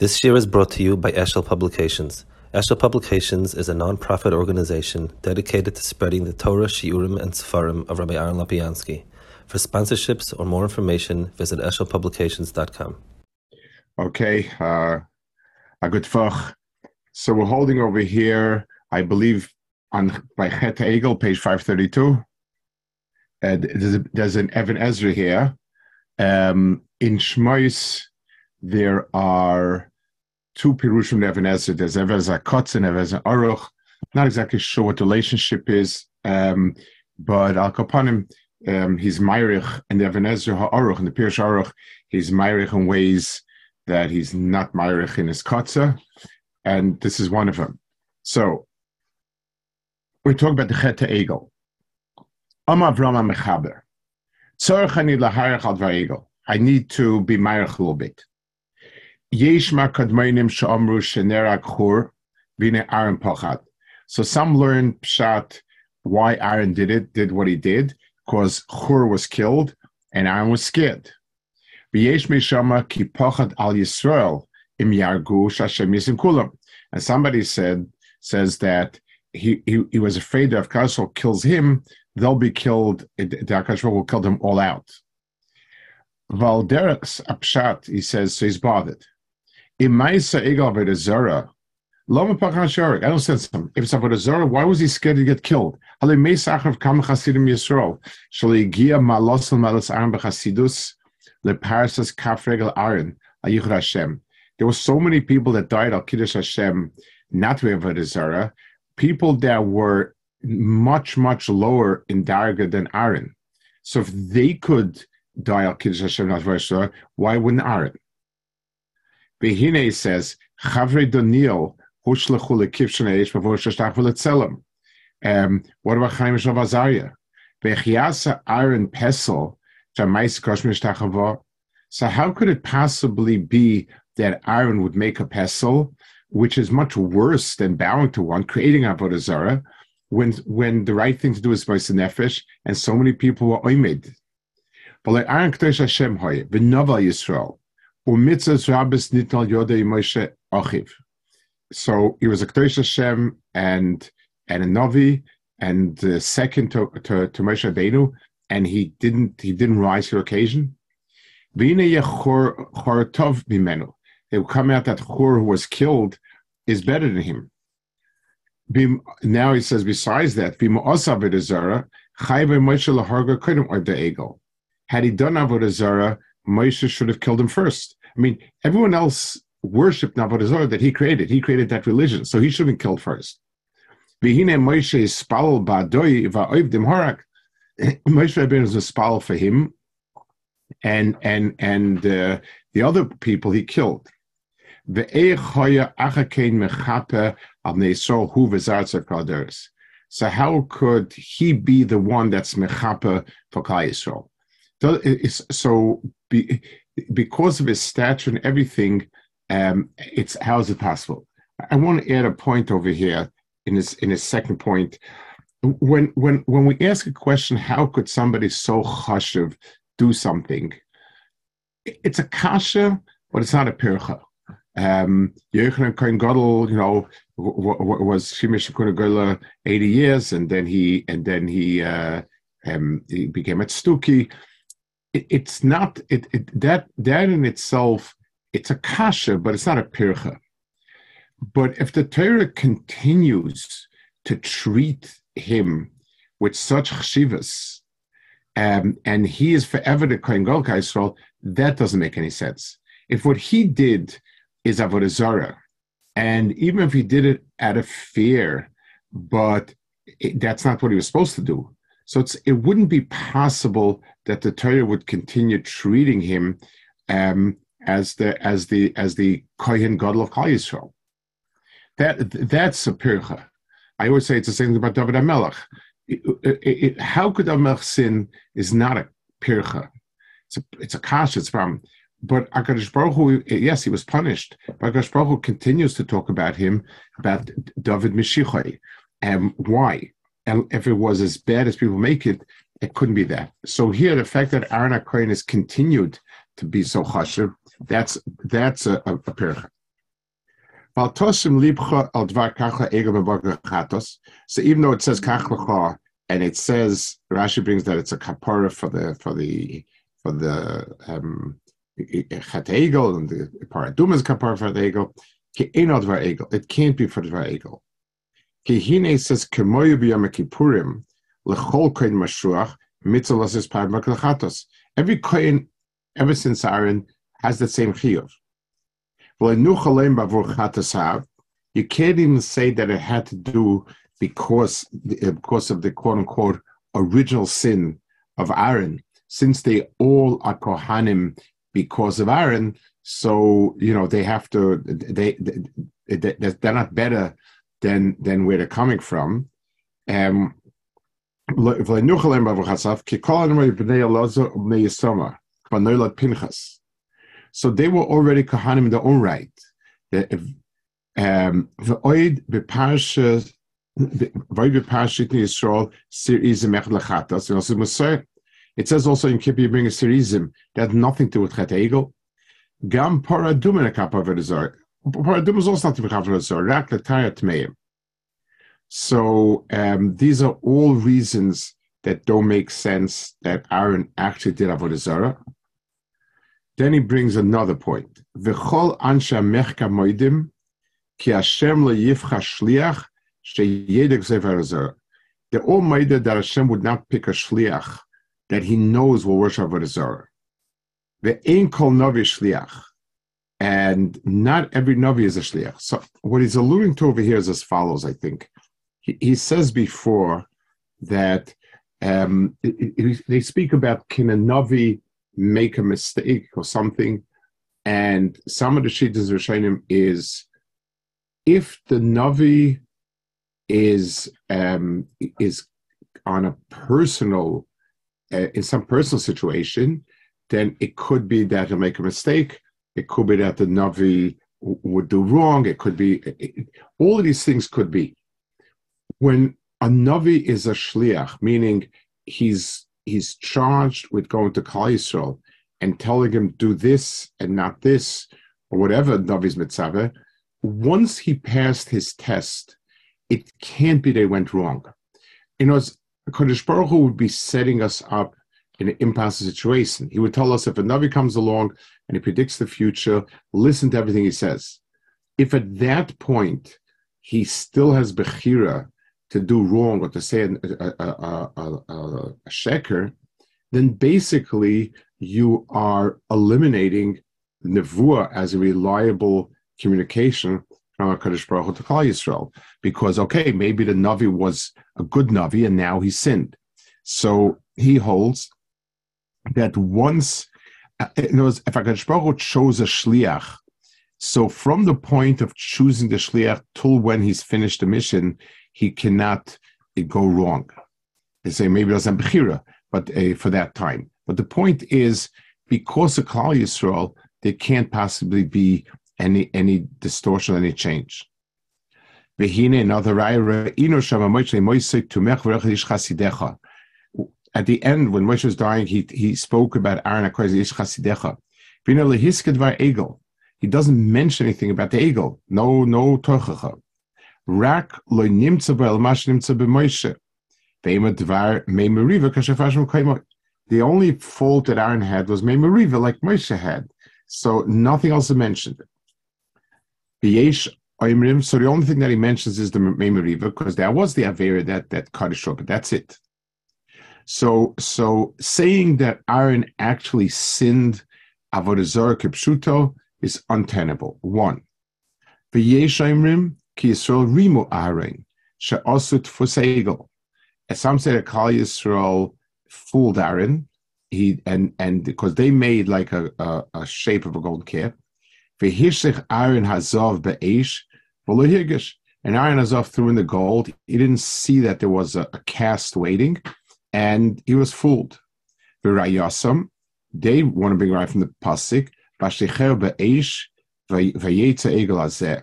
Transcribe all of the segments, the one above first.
This year is brought to you by Eshel Publications. Eshel Publications is a non-profit organization dedicated to spreading the Torah, Shiurim, and Sefarim of Rabbi Aaron Lopiansky. For sponsorships or more information, visit eshelpublications.com. Okay, uh, a good fach. So we're holding over here, I believe, on by Het Egel, page 532. Uh, there's, a, there's an Ibn Ezra here. Um, in Shmois, there are two Pirushim Ezra. There's Kotz and Evan Aruch. Not exactly sure what the relationship is, um, but Al Kapanim, um, he's Myrich, and the Ibn Ezra Ha'aruch, and the Pirush Aruch, he's Myrich in ways that he's not Myrich in his Kotza, and this is one of them. So, we talk about the Chet. Am Avram Mechaber. Tzorach ani laharach al Egel. I need to be Myrich a little bit. So some learned pshat why Aaron did it, did what he did, because Chur was killed and Aaron was scared. And somebody said says that he, he, he was afraid that if Kashrol kills him, they'll be killed. The Kashrol will kill them all out. Valderek's apshat, he says, so he's bothered. Imaisa Egal Zara. Lama Pachasharik. I don't sense him. If it's about Zara, why was he scared to get killed? Ale Mesachav Kam Chasidim Yisrael. Shali Gia Malosel Malas Aaron Bechasidus. Le Parasas Kafregel Aaron. Ayichur Hashem. There were so many people that died al Kiddush Hashem, not to Avodah Zara. People that were much, much lower in Darga than Aaron. So if they could die al Kiddush Hashem, not Avodah Zara, why wouldn't Aaron? Behine says, Chavre Daniel, eish bavor sheshtach v'letzelem. Um, what about Chaim Shov Azariah? Bechiasa Aaron Pesel, Jamais Koshmish Tachavo. So how could it possibly be that Aaron would make a pesel, which is much worse than bowing to one, creating Avodah Zarah, when when the right thing to do is by nefesh, and so many people were oimed. But like Aaron K'tosh Hashem hoye, v'nova Yisrael, So he was a K'tosh Hashem and and a Navi, and the second to, to, to Moshe Rabbeinu, and he didn't he didn't rise to occasion. Bimenu it will come out that Chur, who was killed, is better than him. Now he says, besides that, had he done Avodah Zarah, Moshe should have killed him first. I mean, everyone else worshipped Avodah Zarah that he created. He created that religion, so he should have been killed first. Moshe Rabbeinu is a spal for him, and and and uh, the other people he killed. So how could he be the one that's mechape for Klal Yisrael? So be, because of his stature and everything, um, it's how is it possible? I want to add a point over here in his in his second point. When when when we ask a question, how could somebody so chashiv do something? It's a kasha, but it's not a pircha. Um, Yochanan Kohen Gadol, you know, was Shimish Kunagula 80 years, and then he and then he uh, um, he became a Stuki. It, it's not it, it, that that in itself. It's a kasha, but it's not a pircha. But if the Torah continues to treat him with such chshivas, um, and he is forever the Kohen Gadol Israel, that doesn't make any sense. If what he did is avodah zarah, and even if he did it out of fear, but it, that's not what he was supposed to do. So it wouldn't be possible that the Torah would continue treating him um, as the as the as the Kohen Gadol of Klal Yisrael. That that's a pircha. I always say it's the same thing about David Amelech. how could Amelech sin is not a pircha? It's a it's a kasha. It's a problem. But Akadosh Baruch Hu, yes, he was punished. But Akadosh Baruch Hu continues to talk about him, about David Mishichai. And why? And if it was as bad as people make it, it couldn't be that. So here, the fact that Aaron Akoin has continued to be so chashiv, that's that's a, a, a So even though it says kach and it says Rashi brings that it's a kapara for the for the for the um and the paradum is kapara for the egel. It can't be for the egel. Kihine says kemoyu b'yom kippurim lechol koin mashuach mitzvah is parmak Every koin ever since Aaron has the same chiyuv. You can't even say that it had to do because because of the quote unquote original sin of Aaron, since they all are kohanim because of Aaron. So you know they have to they, they they're not better than than where they're coming from. Um, so they were already Kohanim in their own right. Um, it says also in Kippur you bring a serizim that had nothing to do with Chet v'dazor. Paradum is also not to be kappa v'dazor. Rak l'tayat meim. So um, these are all reasons that don't make sense that Aaron actually did Avodah Zarah. Then he brings another point. V'chol ansha mechka moidim ki Hashem lo yifcha shliach sheyedek zever The all moided that Hashem would not pick a shliach that he knows will worship Avodah Zarah. Ve'ein kol novi shliach. And not every novi is a shliach. So what he's alluding to over here is as follows, I think he, he says before that um, they speak about can a Navi make a mistake or something, and some of the Shittas Rishonim is if the Navi is um, is on a personal uh, in some personal situation, then it could be that he'll make a mistake. It could be that the Navi would do wrong. It could be it, all of these things could be when a Navi is a shliach, meaning he's he's charged with going to Klal Yisrael and telling him do this and not this, or whatever Navi's mitzvah, once he passed his test, it can't be they went wrong. You know, Kodesh Baruch Hu would be setting us up in an impossible situation. He would tell us if a Navi comes along and he predicts the future, listen to everything he says. If at that point he still has Bechira to do wrong or to say a, a, a, a, a sheker, then basically you are eliminating nevuah as a reliable communication from HaKadosh Baruch Hu to Klal Yisrael. Because, okay, maybe the Navi was a good Navi and now he sinned. So he holds that once, uh, in other words, if HaKadosh Baruch chose a Shliach, so from the point of choosing the Shliach till when he's finished the mission, he cannot uh, go wrong. They say maybe it doesn't bechira, but uh, for that time. But the point is, because of Klal Yisrael, there can't possibly be any any distortion, any change. At the end, when Moshe was dying, he, he spoke about Aaron Chasidecha. He doesn't mention anything about the eagle. No, no tochacha. Rak lo mash nimtza. The only fault that Aaron had was meimeriva, like Moshe had. So nothing else is mentioned. So the only thing that he mentions is the meimeriva, because that was the avera that that Kaddish but that's it. So so saying that Aaron actually sinned avodah kipshuto is untenable. One. V'yesh oimrim Ki Yisrael rimu Aaron, she'osut fusegel. As some say that Klal Yisrael fooled Aaron, he and and because they made like a, a, a shape of a gold calf. V'hishich Aaron hazov be'esh v'lohirgish. And Aaron Hazov threw in the gold. He didn't see that there was a, a cast waiting, and he was fooled. V'rayasam, they want to bring right from the pasuk. Vashicher egel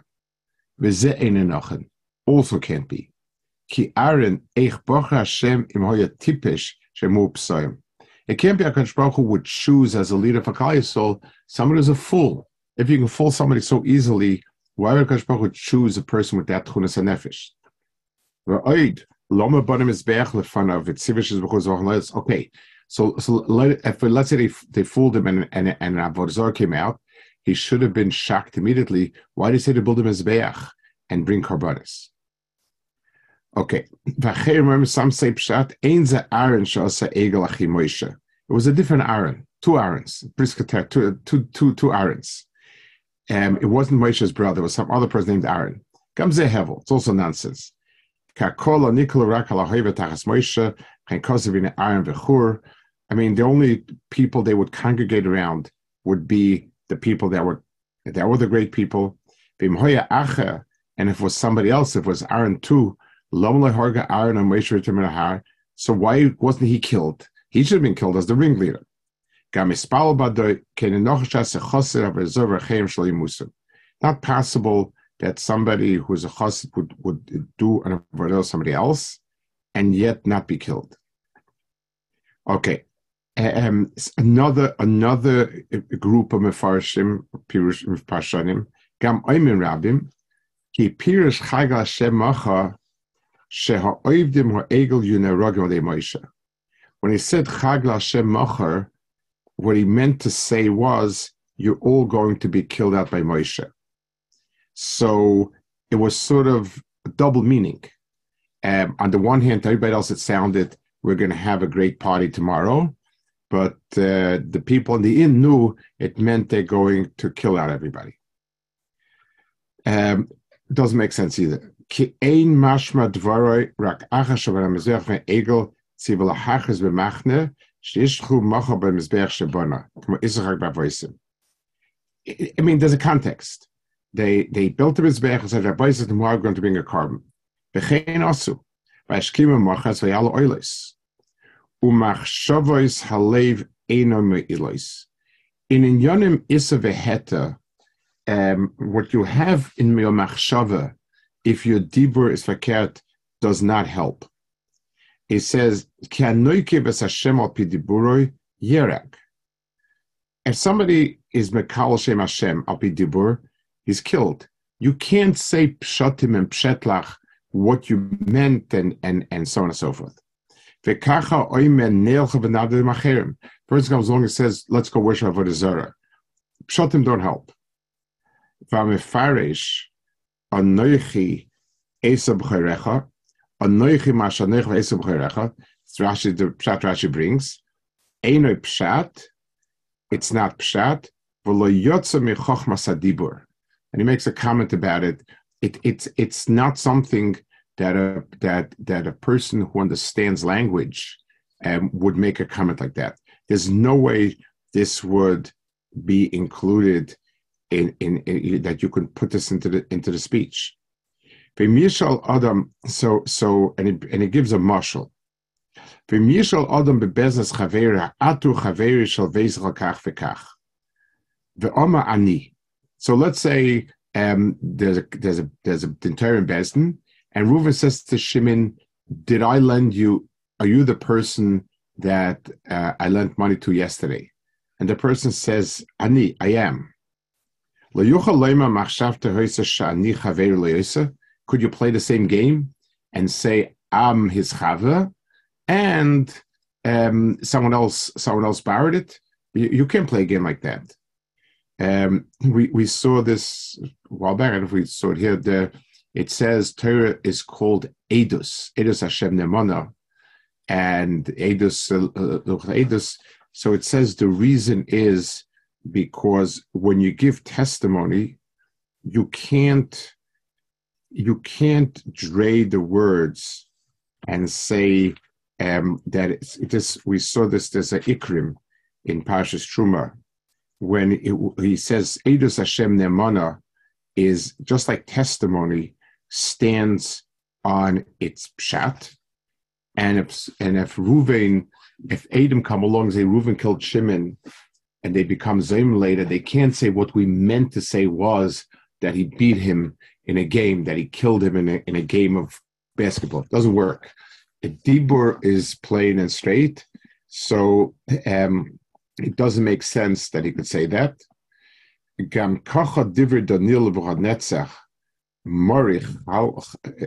hazeh also can't be. Ki Aaron eich Hashem im hoya shemu psoim. It can't be a Baruch Hu would choose as a leader for Klal Yisrael someone who's a fool. If you can fool somebody so easily, Why would Akash Baruch choose a person with that chunas hanefesh? Loma bonim is beach lefanav. It's sivish is because Okay, so so let, if let's say they, they fooled him and and and Avodah came out, he should have been shocked immediately. Why did he say to build him as beach and bring karbanis? Okay, some say pshat ein ze Aaron shasa egel. It was a different Aaron, two Aarons, briskater, two two two two Aarons. Um, it wasn't Moshe's brother; it was some other person named Aaron. Gamze hevel. It's also nonsense. I mean, the only people they would congregate around would be the people that were that were the great people. And if it was somebody else, if it was Aaron too, So why wasn't he killed? He should have been killed as the ringleader. Not possible that somebody who's a chassid would, would do an avodah somebody else and yet not be killed. Okay, um, another another group of mefarshim pirush pashanim gam oimin rabim ki pirush chag Hashem macha sheha oivdim ha'egel yunerogim de Moshe. When he said chag Hashem macha, what he meant to say was, "You're all going to be killed out by Moshe." So it was sort of a double meaning. Um, on the one hand, everybody else, it sounded we're going to have a great party tomorrow, but uh, the people in the inn knew it meant they're going to kill out everybody. Um, doesn't make sense either. I mean, there's a context they they built the mizbech and said, "Rabbi is tomorrow going to bring a carbon." V'chein asu v'ashkim machas v'yal oilis umachshavois halev eno me'ilos. In inyanim isa v'heta, um, what you have in your machshava, if your dibur is verkehrt, does not help. It says, "Ki anoike bes Hashem al pidiburoi yerek." If somebody is mekal Shem Hashem al pidibur, he's killed. You can't say pshatim and pshetlach what you meant and, and, and so on and so forth. First comes along and says, let's go worship Avodah Zarah. Pshatim don't help. V'amefarish anoichi esab b'cherecha anoichi mashaneich esab b'cherecha Rashi, the Pshat Rashi brings, Einoi Pshat, it's not Pshat, v'lo yotza mechochmas adibur and he makes a comment about it. it it's it's not something that a that that a person who understands language um, would make a comment like that. There's no way this would be included in, in, in that you can put this into the into the speech. So so and it, and it gives a marshal. Adam atu ani. So let's say um, there's a there's a there's a entire Besden, and Reuven says to Shimon, "Did I lend you? Are you the person that uh, I lent money to yesterday?" And the person says, "Ani, I am." Could you play the same game and say I'm his chava, and um, someone else someone else borrowed it? You, you can't play a game like that. Um, we, we saw this a while back, and if we saw it here, the, it says Torah is called Edus, Edus Hashem Nemana, and Edus, uh, uh, Edus. So it says the reason is because when you give testimony, you can't you can't dray the words and say um, that it's, this. We saw this. There's a ikrim in Parshas Truma when it, he says Edus Hashem Nemana is just like testimony stands on its pshat, and if and if if Adam come along and say Ruvain killed Shimon, and they become Zayim later, they can't say what we meant to say was that he beat him in a game, that he killed him in a, in a game of basketball. It doesn't work. If Dibur is plain and straight, so um, it doesn't make sense that he could say that. gam kacha diver Daniel v'chanetzach morich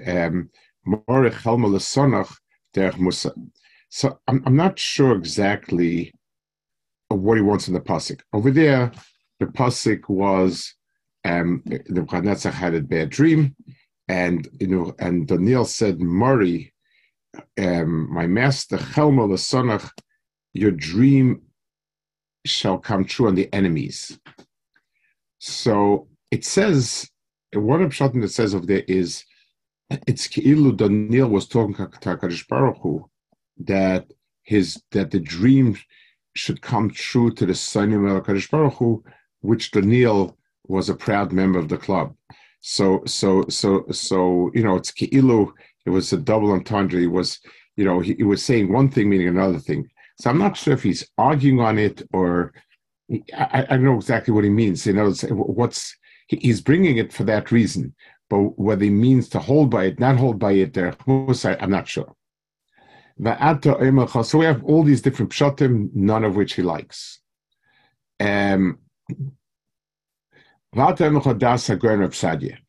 um, morich derech musa. So I'm, I'm not sure exactly what he wants in the pasuk. Over there, the pasuk was um, the Nebuchadnezzar had a bad dream, and you know, and Daniel said, "Mori, um, my master Chelma Lasonach, your dream shall come true on the enemies." So it says one of the that says over there is it's Keilu Daniel was talking to Hakadosh Baruch Hu, that his that the dream should come true to the son of Hakadosh Baruch Hu, which Daniel was a proud member of the club. So so so so you know it's Keilu. It was a double entendre. He was you know he, he was saying one thing meaning another thing. So I'm not sure if he's arguing on it or I, I don't know exactly what he means. You know, what's he's bringing it for that reason, but what he means to hold by it, not hold by it, there, I'm not sure. So we have all these different pshatim, none of which he likes. Um,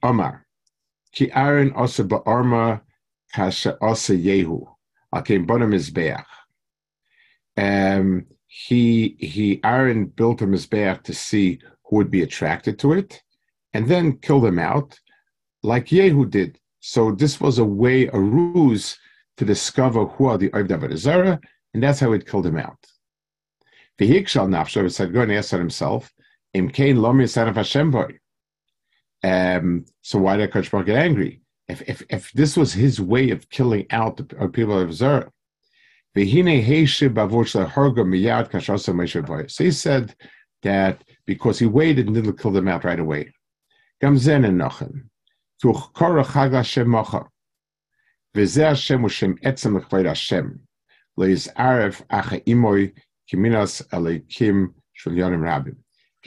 Omar, ki Aaron also ba'arma kasha also Yehu, akim bonam izbeach. Um, he he Aaron built a mizbeach to see who would be attracted to it, and then killed them out, like Yehu did. So this was a way, a ruse to discover who are the Oivd Zara, and that's how it killed him out. The Hikshal said, go and ask himself, Im Kain Lomi of Hashem boy. Um, so why did Kodesh get angry? If, if, if this was his way of killing out the people of Zara, so he said that because he waited and didn't kill them out right away. He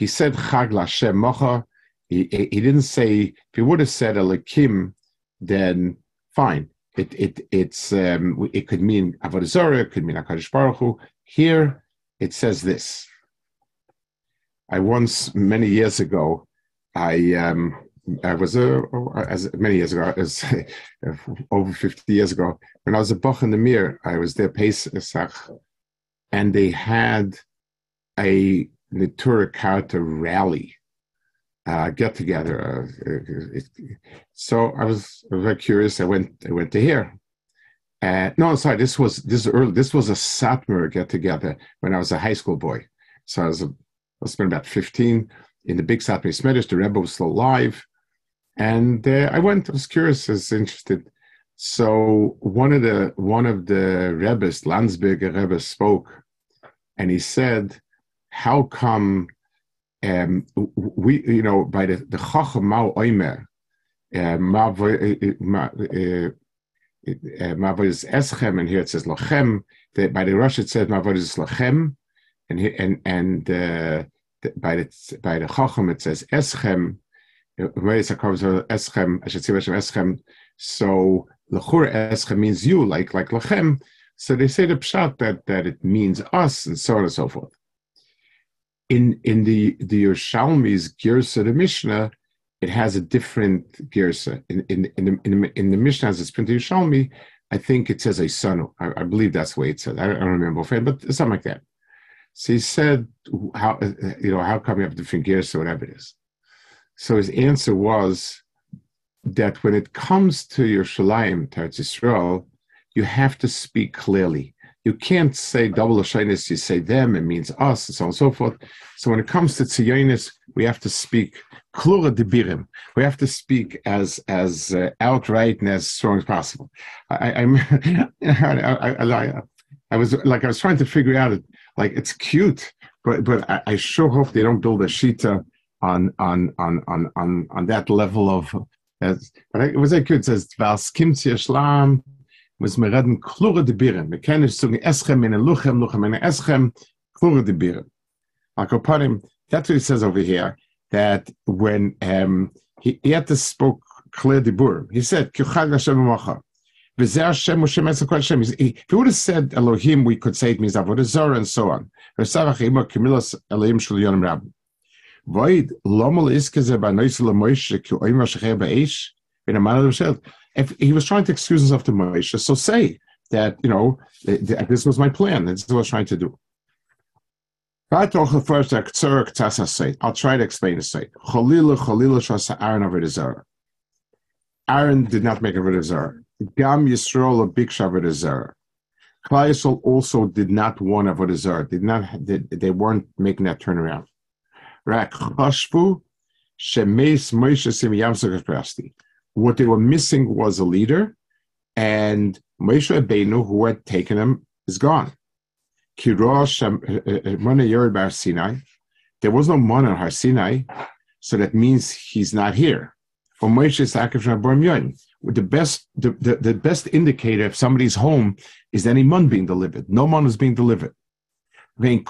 said Chag Hashem Mocha. He, didn't say, if he would have said Eleikim, then fine. It it it's um, it could mean avodah it could mean Hakadosh Baruch Hu. Here it says this. I once many years ago, I um, I was a as many years ago as over fifty years ago when I was a Bach in the Mir. I was there Pesach, and they had a Neturei Karta rally uh, get together. Uh, so I was very curious. I went. I went to hear. Uh, no, sorry. This was this early. This was a Satmar get together when I was a high school boy. So I was a, I was about fifteen in the big Satmar Smedish. The Rebbe was still alive, and uh, I went. I was curious. I was interested. So one of the one of the Rebbe's, Landsberger Rebbe, spoke, and he said, "How come?" Um, we, you know, by the the Chacham Mao Oimer, uh, Ma is Eschem, and here it says Lochem. By the Rush it says Ma is Lochem, and and and uh, by the by the Chacham it says Eschem. So Lachur Eschem means you, like like Lochem. So they say the pshat that that it means us, and so on and so forth in in the the Yerushalmi's Girsa, the Mishnah, it has a different Girsa. In in in the, in the, in the Mishnah as it's printed Yerushalmi, I think it says a son. I, I, believe that's the way it said. I don't, I don't remember offhand, but something like that. So he said, "How you know how come you have different Girsa, whatever it is?" So his answer was that when it comes to Yerushalayim, to Israel, you have to speak clearly you can't say double Lashonis, you say them, it means us, and so on and so forth. So when it comes to Tzionis, we have to speak klura debirim. We have to speak as as uh, outright and as strong as possible. I, I, I, I, I was like I was trying to figure out it. Like it's cute, but but I, I sure hope they don't build a shita on on on on on on that level of. As, but it was like. It says Vas Kimtzi Shlam muss mir reden klure de birren wir kennen so eschem in luchem luchem in eschem klure de birren akopanim that's what it says over here that when um, he, he had to spoke clear the bur he said kuchag hashem macha v'zeh hashem moshe metzah kol hashem. If he would have said Elohim we could say it means avodah zarah and so on. V'savach ima kimilas Elohim shul yonim rab Void lomal iskeze by noisel Moshe ki oimer shecheh ba'esh in a manner himself. If he was trying to excuse himself to Moshe, so say that you know this was my plan. This is what I was trying to do. I'll try to explain the site. Aaron did not make a Zara. Gam Yisrael a big Shabbat Zara. Klai also did not want a Zarah. Did not. They, they weren't making that turnaround. Rak chashvu shemes Moshe sim yamsakasprasti. What they were missing was a leader, and Moshe Rabbeinu, who had taken him, is gone. Uh, uh, Sinai. There was no Mana on Har Sinai, so that means he's not here. For Moshe Shabbar the best the, the, the, best indicator if somebody's home is any mun being delivered. No mun is being delivered. There's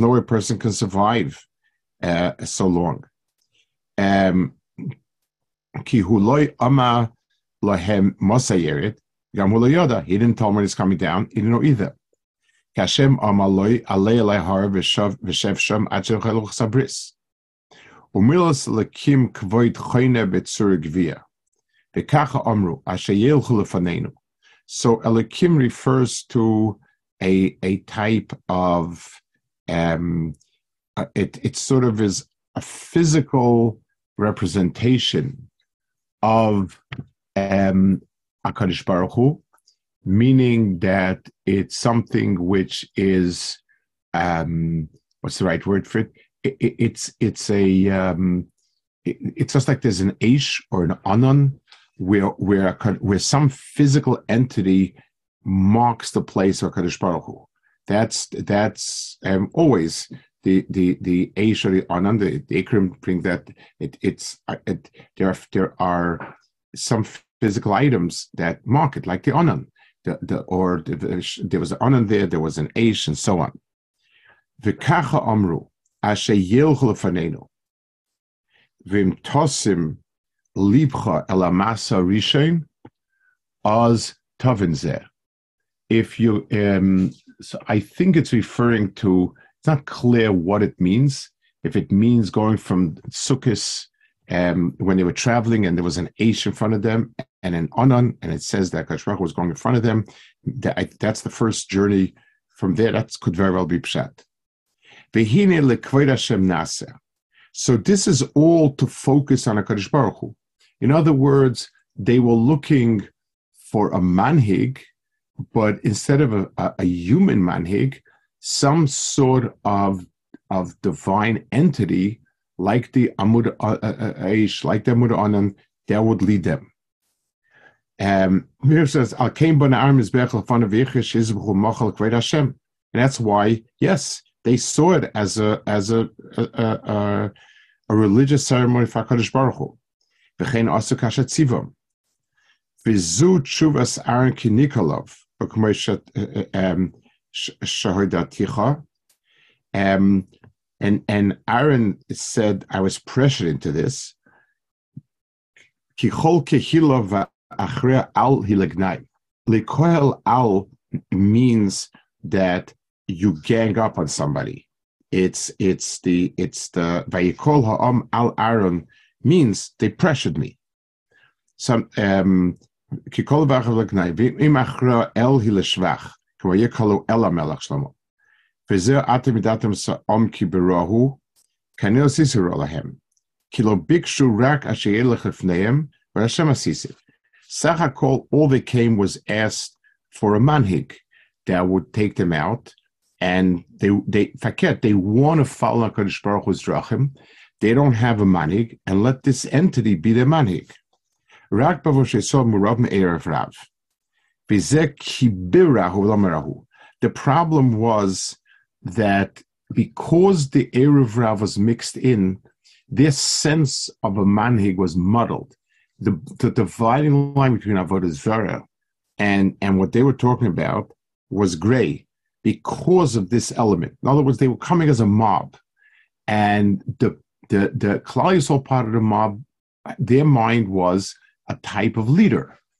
no way a person can survive uh, so long. Um, he didn't tell him when he's coming down. He didn't know either. Kashem amaloi alei alei har v'shev sham ad sabris. Umilas lekim kvoit choyne betzur gvia. V'kacha amru, asher yelchu lefanenu. So Elikim refers to a, a type of, um, it, it sort of is a physical representation of um, HaKadosh Baruch Hu, meaning that it's something which is, um, what's the right word for it? it, it's it's a um, it, it's just like there's an Aish or an Anon where where where some physical entity marks the place of Kadosh Baruch Hu. That's that's um, always the the the Aish or the. The, the Ikrim bring that it, it's uh, it, there are there are some physical items that mark it, like the Anon. The, the, or the, there was an Anon there, there was an Aish, and so on. V'kacha amru asher yilch lefanenu. Vim tosim libcha el amasa rishon az tavinzer. If you, um, so I think it's referring to. It's not clear what it means. If it means going from Sukkot um, when they were traveling and there was an Aish in front of them and an Anan, and it says that Kashmach was going in front of them, that that's the first journey from there. That could very well be Pshat. So this is all to focus on a Kaddish Baruch Hu. In other words, they were looking for a manhig, but instead of a, a, a human manhig, some sort of of divine entity like the Amud uh, uh, uh, Aish, like the Amud Anan, that would lead them. Um, here says, Al Kain Bon Arm is Bechel Fan of Hashem. And that's why, yes, they saw it as a as a a, a, a religious ceremony for Hakadosh Baruch Hu. V'chein asu tzivam. V'zu tshuvas Aaron ki Nikolov shahidaticha. Um, and and Aaron said, I was pressured into this. Kichol kehilov achre al hilagnai. Likoel al means that you gang up on somebody. It's it's the it's the vayikol ha'am al Aaron means they pressured me. Some um kikol v'achavlagnai v'imachra el hileshvach k'ma yikalu el amelach shlomo. V'zeh atem idatem sa'om ki berahu kanil sisir olahem. Kilo bikshu rak asher yelech lefneim v'Hashem asisiv. Sach all they came was asked for a manhig that would take them out and they they faket they want to follow Hakadosh Baruch Hu's drachim. They don't have a manig, and let this entity be their manig. Rak bavosheso murav me'erev rav. The problem was that because the Erev Rav was mixed in, their sense of a manhig was muddled. The, the dividing line between Avodah Zarah and, and what they were talking about was gray because of this element. In other words, they were coming as a mob, and the the the Klal part of the mob, their mind was a type of leader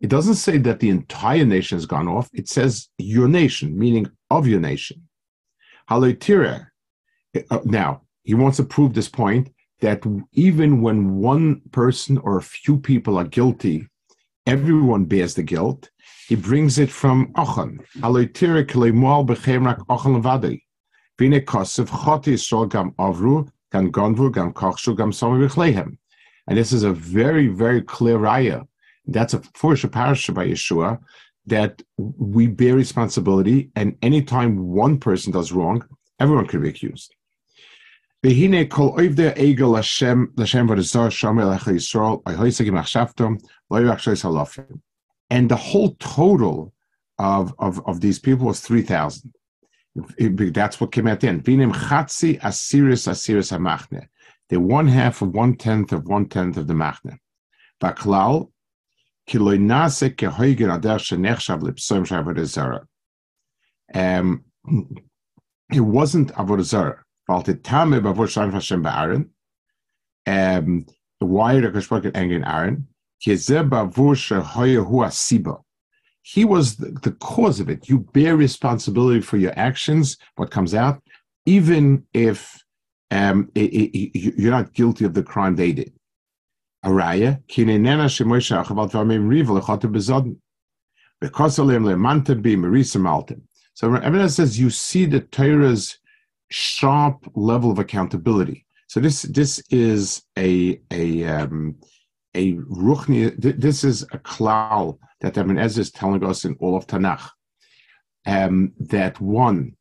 It doesn't say that the entire nation has gone off. It says your nation, meaning of your nation. Haloitira. Uh, now, he wants to prove this point that even when one person or a few people are guilty, everyone bears the guilt. He brings it from Ochan. Haloitira kilemual bechemrak Ochan levadi. Vine kosev chot Yisrael gam avru, gam gonvu, gam kochshu, gam somi And this is a very, very clear raya. That's a first parasha by Yeshua that we bear responsibility, and anytime one person does wrong, everyone could be accused. And the whole total of, of, of these people was 3,000. That's what came at the end. They're one half of one tenth of one tenth of the machne. Um, it wasn't avodah zara. Valte tame bavur shan Hashem ba'aron. Why the Kashbaket Engen Aaron? He was the, the, cause of it. You bear responsibility for your actions, what comes out, even if um, it, it, you're not guilty of the crime they did. Araya, So evidence says you see the Torah's sharp level of accountability. So this this is a a um, a ruchni. This is a klal that Ibn is telling us in all of Tanakh um, that one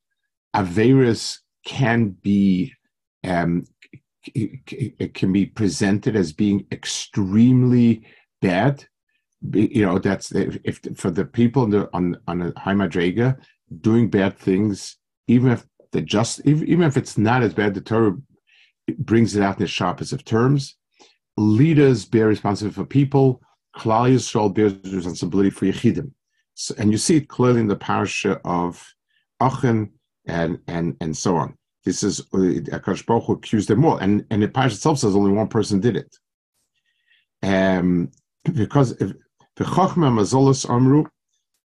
Averis can be um, it can be presented as being extremely bad. You know, that's if, if for the people on the, on on a high madrega doing bad things, even if the just even if it's not as bad, the Torah brings it out in the sharpest of terms. Leaders bear responsibility for people. Klal Yisrael bears responsibility for Yechidim. So, and you see it clearly in the parasha of Achan and, and, and so on. This is uh, Akash Baruch who accused them all. And, and the parasha itself says only one person did it. Um, because the Chachma Mazolos Amru,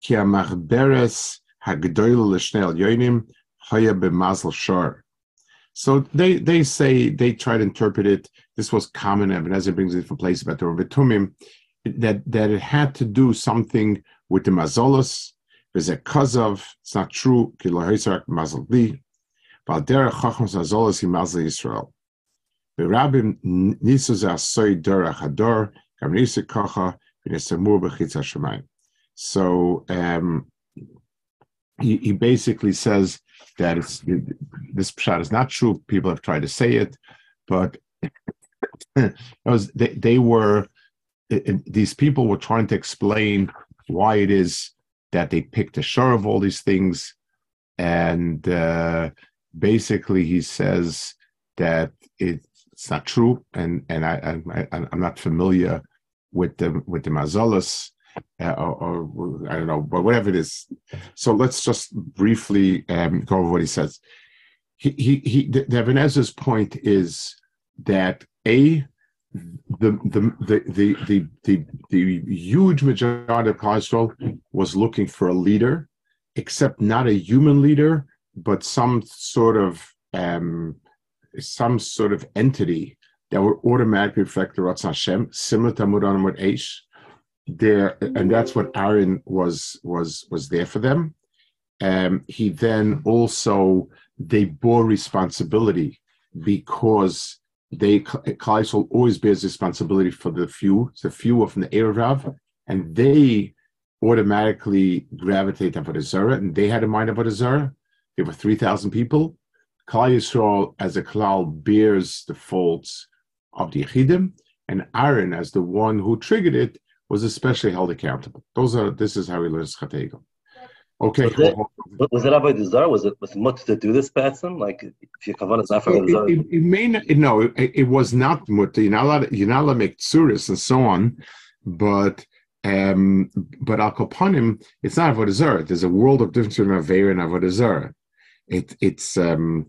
ki amachberes hagdoil l'shnei yonim haya b'mazal shor. So they they say they try to interpret it. This was common. Ibn Ezra brings it from place about the Vitumim that that it had to do something with the mazolos. There's a of it's not true. Li. Valdera chachmas mazolos he mazal Yisrael. Berabim nisus asoy dora chador gam nisa kacha v'nesamur b'chitz hashemayim. So um, he, he basically says that it's, this pshat is not true. People have tried to say it, but it was, they, they were it, these people were trying to explain why it is that they picked a share of all these things, and uh, basically he says that it's not true, and and I, I am not familiar with the with the mazalas. Uh, or, or, I don't know, but whatever it is. So let's just briefly um, go over what he says. He, he, he, the Ibn Ezra's point is that a the the the the the, the, the huge majority of Klal Yisrael was looking for a leader, except not a human leader, but some sort of um, some sort of entity that would automatically reflect the Ratzon Hashem, similar to Mudan with Aish. There, and that's what Aaron was was was there for them. Um, he then also they bore responsibility because they Kleisel always bears responsibility for the few, the few of the Erev, and they automatically gravitate to the Zara, and they had a mind of Zara. Were 3,000 people. Klal Yisrael, as a klal, bears the faults of the Yechidim, and Aaron, as the one who triggered it, was especially held accountable. Those are. This is how he learns Chategel. Okay. Was it, was it Avodah Zarah? Was it was much to do this person? Like if your kavanah is not for It, it, it may not, no, it, it was not mutter. You're not allowed. You're not allowed to make tsuris and so on, but um, but al kopanim, it's not avodah zarah. There's a world of difference between aver and avodah zarah. It it's um,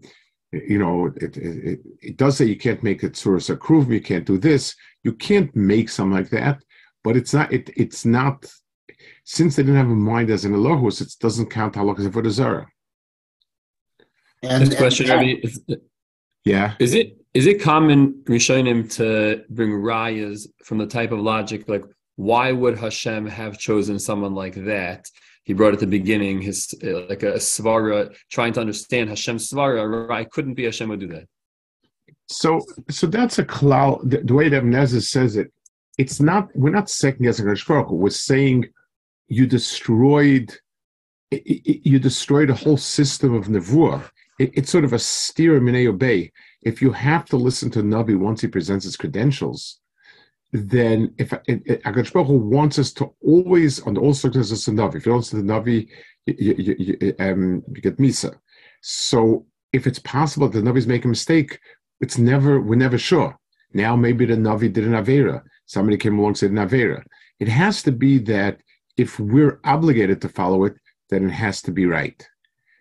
you know it, it it does say you can't make it tsuris akruv. You can't do this. You can't make something like that. But it's not. It it's not since they didn't have a mind as an Elohus, it doesn't count halachas for the Zara. And, Next question, Rabbi. Is, yeah. Is it is it common Rishonim to bring rayas from the type of logic like why would Hashem have chosen someone like that? He brought at the beginning his like a svara, trying to understand Hashem's svara. I Couldn't be Hashem would do that. So, so that's a cloud. The, the way that Nezah says it, it's not. We're not second guessing Hashemah. We're saying you destroyed you destroyed a whole system of nevuah. It, it's sort of a steer mineo bay. If you have to listen to Navi once he presents his credentials, then if Akash Baruch wants us to always on all circumstances of Navi, if you don't to the Navi, you, you, you, um, you get Misa. So if it's possible that the Navi's make a mistake, it's never we're never sure. Now maybe the Navi did an Avera. Somebody came along and said an Avera. It has to be that if we're obligated to follow it, then it has to be right.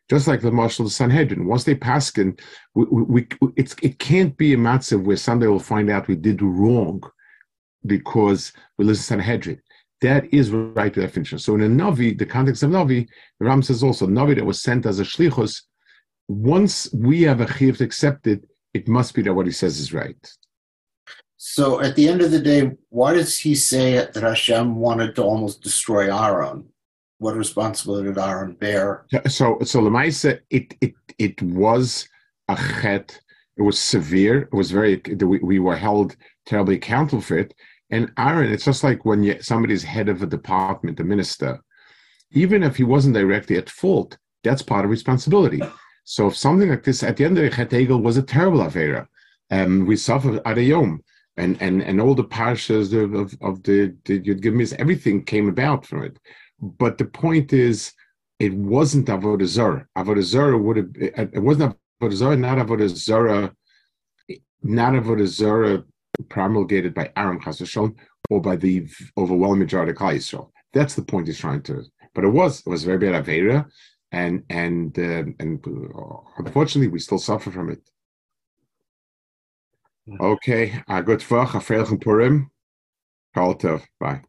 Just like the Marshal of the Sanhedrin, once they pass we, we, it's, it can't be a matzav where someday we'll find out we did wrong because we listen to Sanhedrin. That is right to definition. So in a Navi, the context of Navi, the Ram says also, Navi that was sent as a shlichus, once we have a chiv to accept it, it must be that what he says is right. So at the end of the day, why does he say that Hashem wanted to almost destroy Aaron? What responsibility did Aaron bear? So, so Lemaisa, it it it was a chet. It was severe. It was very. We, we were held terribly accountable for it. And Aaron, it's just like when you, somebody's head of a department, a minister, even if he wasn't directly at fault, that's part of responsibility. So if something like this, at the end of the Chet was a terrible affair. Um, we suffered at a and and and all the parshas of, of, of the, the Yud Gimmis, everything came about from it. But the point is, it wasn't avodah zarah. Avodah would have it wasn't avodah zarah, not avodah zarah, not avodah zarah promulgated by Aaron Chasashon or by the overwhelming majority of Klal Yisrael. That's the point he's trying to. But it was it was very bad avera, and and uh, and uh, unfortunately we still suffer from it. Okay, a good vach, a veilige Purim. Call it Bye.